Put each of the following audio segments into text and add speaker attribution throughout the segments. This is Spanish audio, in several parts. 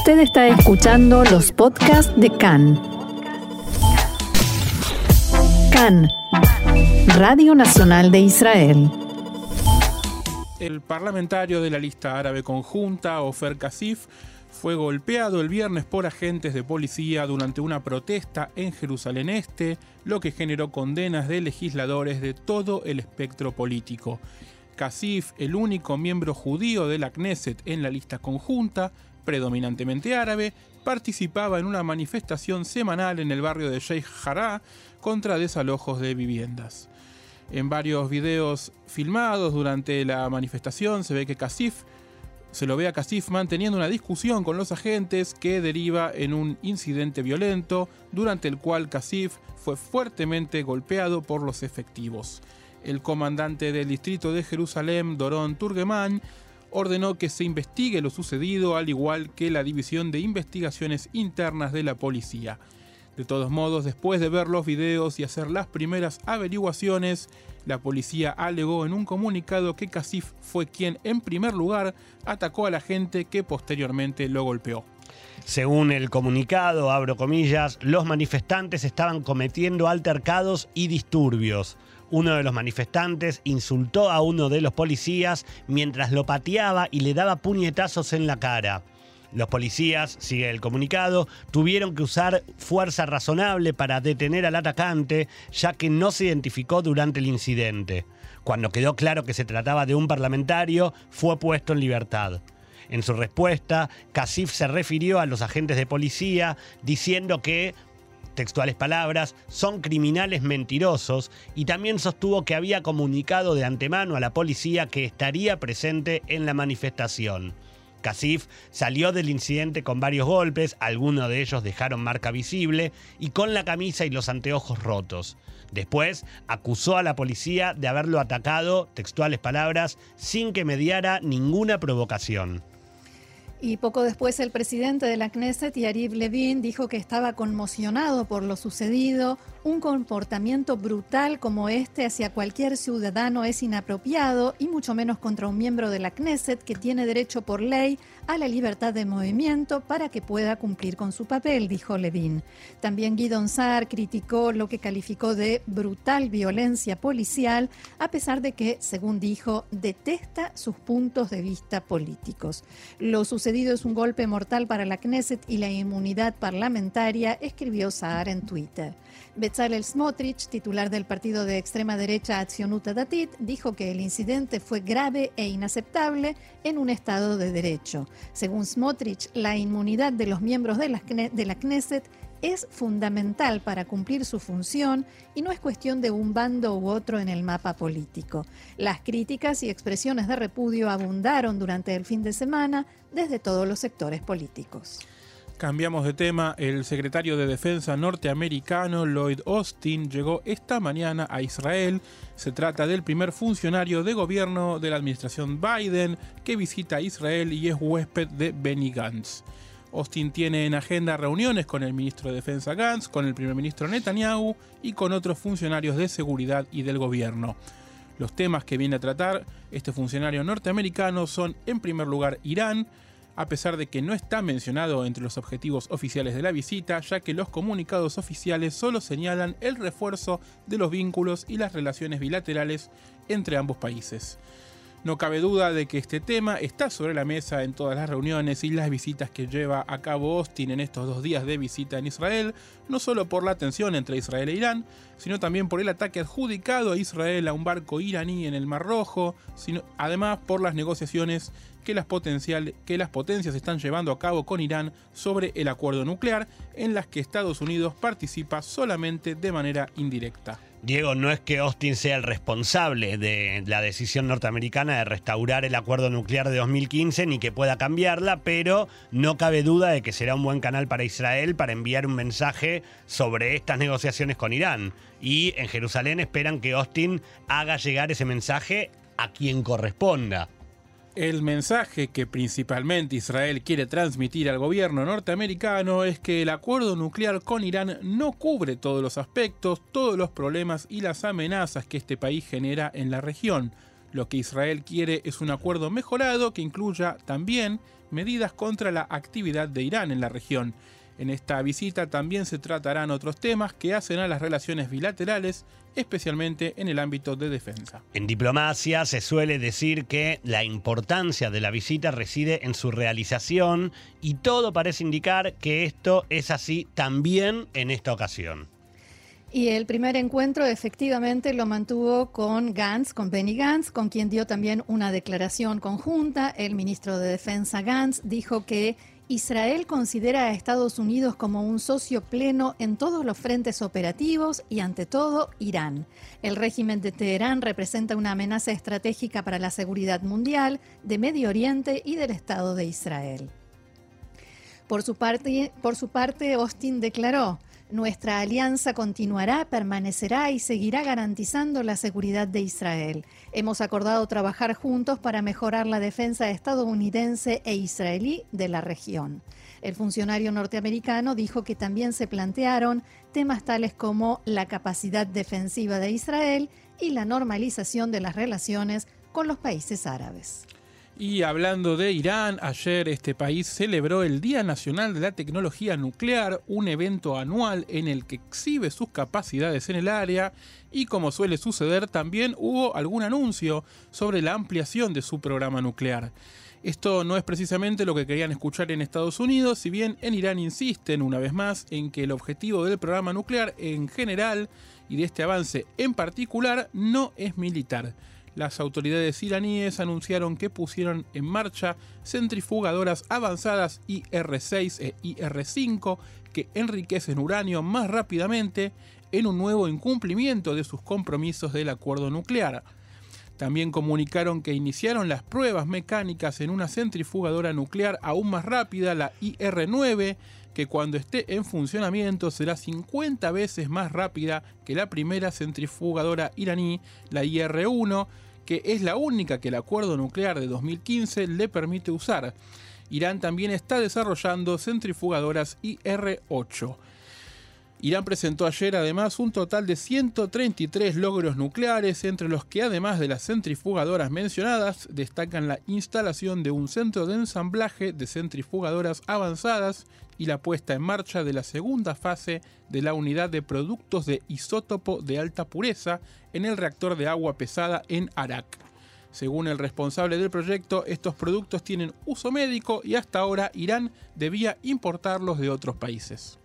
Speaker 1: Usted está escuchando los podcasts de CAN. CAN, Radio Nacional de Israel.
Speaker 2: El parlamentario de la lista árabe conjunta, Ofer Kasif, fue golpeado el viernes por agentes de policía durante una protesta en Jerusalén Este, lo que generó condenas de legisladores de todo el espectro político. Kasif, el único miembro judío de la Knesset en la lista conjunta, predominantemente árabe, participaba en una manifestación semanal en el barrio de Sheikh Jarrah contra desalojos de viviendas. En varios videos filmados durante la manifestación se ve que Kasif se lo ve a Kasif manteniendo una discusión con los agentes que deriva en un incidente violento durante el cual Kasif fue fuertemente golpeado por los efectivos. El comandante del distrito de Jerusalén, Doron Turgeman, ordenó que se investigue lo sucedido al igual que la División de Investigaciones Internas de la Policía. De todos modos, después de ver los videos y hacer las primeras averiguaciones, la policía alegó en un comunicado que Kasif fue quien en primer lugar atacó a la gente que posteriormente lo golpeó.
Speaker 3: Según el comunicado, abro comillas, los manifestantes estaban cometiendo altercados y disturbios. Uno de los manifestantes insultó a uno de los policías mientras lo pateaba y le daba puñetazos en la cara. Los policías, sigue el comunicado, tuvieron que usar fuerza razonable para detener al atacante, ya que no se identificó durante el incidente. Cuando quedó claro que se trataba de un parlamentario, fue puesto en libertad. En su respuesta, Kasif se refirió a los agentes de policía diciendo que textuales palabras, son criminales mentirosos y también sostuvo que había comunicado de antemano a la policía que estaría presente en la manifestación. Kasif salió del incidente con varios golpes, algunos de ellos dejaron marca visible, y con la camisa y los anteojos rotos. Después acusó a la policía de haberlo atacado, textuales palabras, sin que mediara ninguna provocación.
Speaker 4: Y poco después el presidente de la Knesset, Yariv Levin, dijo que estaba conmocionado por lo sucedido. Un comportamiento brutal como este hacia cualquier ciudadano es inapropiado y mucho menos contra un miembro de la Knesset que tiene derecho por ley a la libertad de movimiento para que pueda cumplir con su papel, dijo Levin. También Guidon Saar criticó lo que calificó de brutal violencia policial, a pesar de que, según dijo, detesta sus puntos de vista políticos. Lo sucedido es un golpe mortal para la Knesset y la inmunidad parlamentaria, escribió Saar en Twitter. Bezalel Smotrich, titular del partido de extrema derecha Accionuta Datit, dijo que el incidente fue grave e inaceptable en un Estado de Derecho. Según Smotrich, la inmunidad de los miembros de la, de la Knesset es fundamental para cumplir su función y no es cuestión de un bando u otro en el mapa político. Las críticas y expresiones de repudio abundaron durante el fin de semana desde todos los sectores políticos.
Speaker 2: Cambiamos de tema, el secretario de Defensa norteamericano Lloyd Austin llegó esta mañana a Israel. Se trata del primer funcionario de gobierno de la administración Biden que visita Israel y es huésped de Benny Gantz. Austin tiene en agenda reuniones con el ministro de Defensa Gantz, con el primer ministro Netanyahu y con otros funcionarios de seguridad y del gobierno. Los temas que viene a tratar este funcionario norteamericano son, en primer lugar, Irán, a pesar de que no está mencionado entre los objetivos oficiales de la visita, ya que los comunicados oficiales solo señalan el refuerzo de los vínculos y las relaciones bilaterales entre ambos países. No cabe duda de que este tema está sobre la mesa en todas las reuniones y las visitas que lleva a cabo Austin en estos dos días de visita en Israel, no solo por la tensión entre Israel e Irán, sino también por el ataque adjudicado a Israel a un barco iraní en el Mar Rojo, sino además por las negociaciones que las, que las potencias están llevando a cabo con Irán sobre el acuerdo nuclear, en las que Estados Unidos participa solamente de manera indirecta.
Speaker 3: Diego, no es que Austin sea el responsable de la decisión norteamericana de restaurar el acuerdo nuclear de 2015 ni que pueda cambiarla, pero no cabe duda de que será un buen canal para Israel para enviar un mensaje sobre estas negociaciones con Irán. Y en Jerusalén esperan que Austin haga llegar ese mensaje a quien corresponda.
Speaker 2: El mensaje que principalmente Israel quiere transmitir al gobierno norteamericano es que el acuerdo nuclear con Irán no cubre todos los aspectos, todos los problemas y las amenazas que este país genera en la región. Lo que Israel quiere es un acuerdo mejorado que incluya también medidas contra la actividad de Irán en la región. En esta visita también se tratarán otros temas que hacen a las relaciones bilaterales, especialmente en el ámbito de defensa.
Speaker 3: En diplomacia se suele decir que la importancia de la visita reside en su realización y todo parece indicar que esto es así también en esta ocasión.
Speaker 4: Y el primer encuentro efectivamente lo mantuvo con Gantz, con Benny Gantz, con quien dio también una declaración conjunta. El ministro de Defensa Gantz dijo que Israel considera a Estados Unidos como un socio pleno en todos los frentes operativos y ante todo Irán. El régimen de Teherán representa una amenaza estratégica para la seguridad mundial, de Medio Oriente y del Estado de Israel. Por su parte, por su parte Austin declaró, nuestra alianza continuará, permanecerá y seguirá garantizando la seguridad de Israel. Hemos acordado trabajar juntos para mejorar la defensa estadounidense e israelí de la región. El funcionario norteamericano dijo que también se plantearon temas tales como la capacidad defensiva de Israel y la normalización de las relaciones con los países árabes.
Speaker 2: Y hablando de Irán, ayer este país celebró el Día Nacional de la Tecnología Nuclear, un evento anual en el que exhibe sus capacidades en el área y como suele suceder también hubo algún anuncio sobre la ampliación de su programa nuclear. Esto no es precisamente lo que querían escuchar en Estados Unidos, si bien en Irán insisten una vez más en que el objetivo del programa nuclear en general y de este avance en particular no es militar las autoridades iraníes anunciaron que pusieron en marcha centrifugadoras avanzadas IR-6 e IR-5 que enriquecen uranio más rápidamente en un nuevo incumplimiento de sus compromisos del acuerdo nuclear. También comunicaron que iniciaron las pruebas mecánicas en una centrifugadora nuclear aún más rápida, la IR-9, que cuando esté en funcionamiento será 50 veces más rápida que la primera centrifugadora iraní, la IR-1, que es la única que el acuerdo nuclear de 2015 le permite usar. Irán también está desarrollando centrifugadoras IR-8. Irán presentó ayer además un total de 133 logros nucleares, entre los que además de las centrifugadoras mencionadas, destacan la instalación de un centro de ensamblaje de centrifugadoras avanzadas y la puesta en marcha de la segunda fase de la unidad de productos de isótopo de alta pureza en el reactor de agua pesada en Arak. Según el responsable del proyecto, estos productos tienen uso médico y hasta ahora Irán debía importarlos de otros países.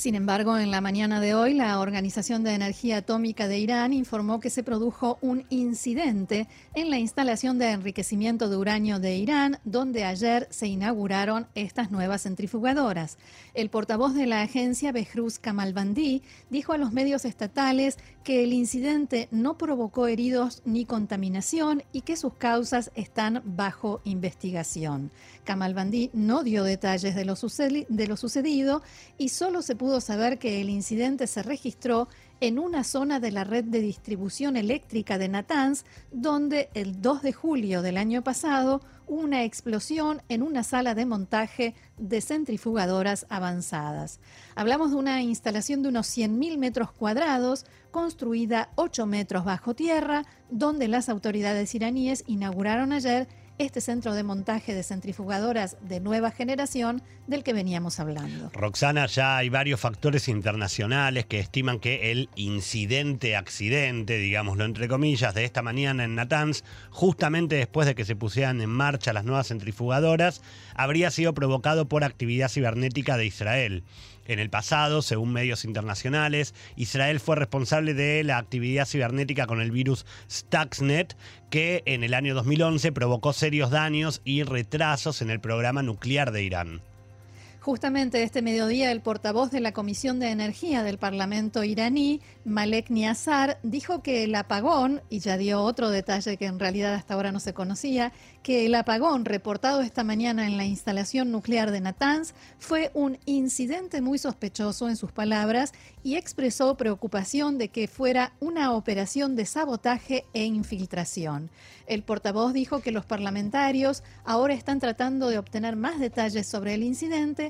Speaker 4: Sin embargo, en la mañana de hoy, la Organización de Energía Atómica de Irán informó que se produjo un incidente en la instalación de enriquecimiento de uranio de Irán, donde ayer se inauguraron estas nuevas centrifugadoras. El portavoz de la agencia, Behruz Kamalbandi, dijo a los medios estatales que el incidente no provocó heridos ni contaminación y que sus causas están bajo investigación. Kamalbandi no dio detalles de lo, de lo sucedido y solo se pudo saber que el incidente se registró en una zona de la red de distribución eléctrica de Natanz, donde el 2 de julio del año pasado hubo una explosión en una sala de montaje de centrifugadoras avanzadas. Hablamos de una instalación de unos 100.000 metros cuadrados, construida 8 metros bajo tierra, donde las autoridades iraníes inauguraron ayer este centro de montaje de centrifugadoras de nueva generación del que veníamos hablando.
Speaker 3: Roxana, ya hay varios factores internacionales que estiman que el incidente, accidente, digámoslo entre comillas, de esta mañana en Natanz, justamente después de que se pusieran en marcha las nuevas centrifugadoras, habría sido provocado por actividad cibernética de Israel. En el pasado, según medios internacionales, Israel fue responsable de la actividad cibernética con el virus Stuxnet, que en el año 2011 provocó serios daños y retrasos en el programa nuclear de Irán.
Speaker 4: Justamente este mediodía, el portavoz de la Comisión de Energía del Parlamento iraní, Malek Niazar, dijo que el apagón, y ya dio otro detalle que en realidad hasta ahora no se conocía, que el apagón reportado esta mañana en la instalación nuclear de Natanz fue un incidente muy sospechoso en sus palabras y expresó preocupación de que fuera una operación de sabotaje e infiltración. El portavoz dijo que los parlamentarios ahora están tratando de obtener más detalles sobre el incidente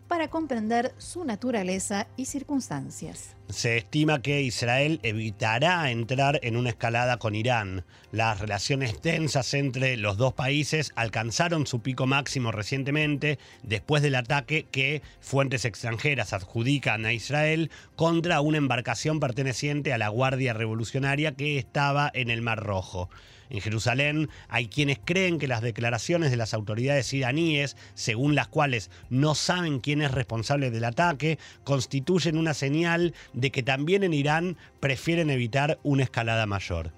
Speaker 4: para comprender su naturaleza y circunstancias.
Speaker 3: Se estima que Israel evitará entrar en una escalada con Irán. Las relaciones tensas entre los dos países alcanzaron su pico máximo recientemente después del ataque que fuentes extranjeras adjudican a Israel contra una embarcación perteneciente a la Guardia Revolucionaria que estaba en el Mar Rojo. En Jerusalén hay quienes creen que las declaraciones de las autoridades iraníes, según las cuales no saben quién es responsable del ataque, constituyen una señal de que también en Irán prefieren evitar una escalada mayor.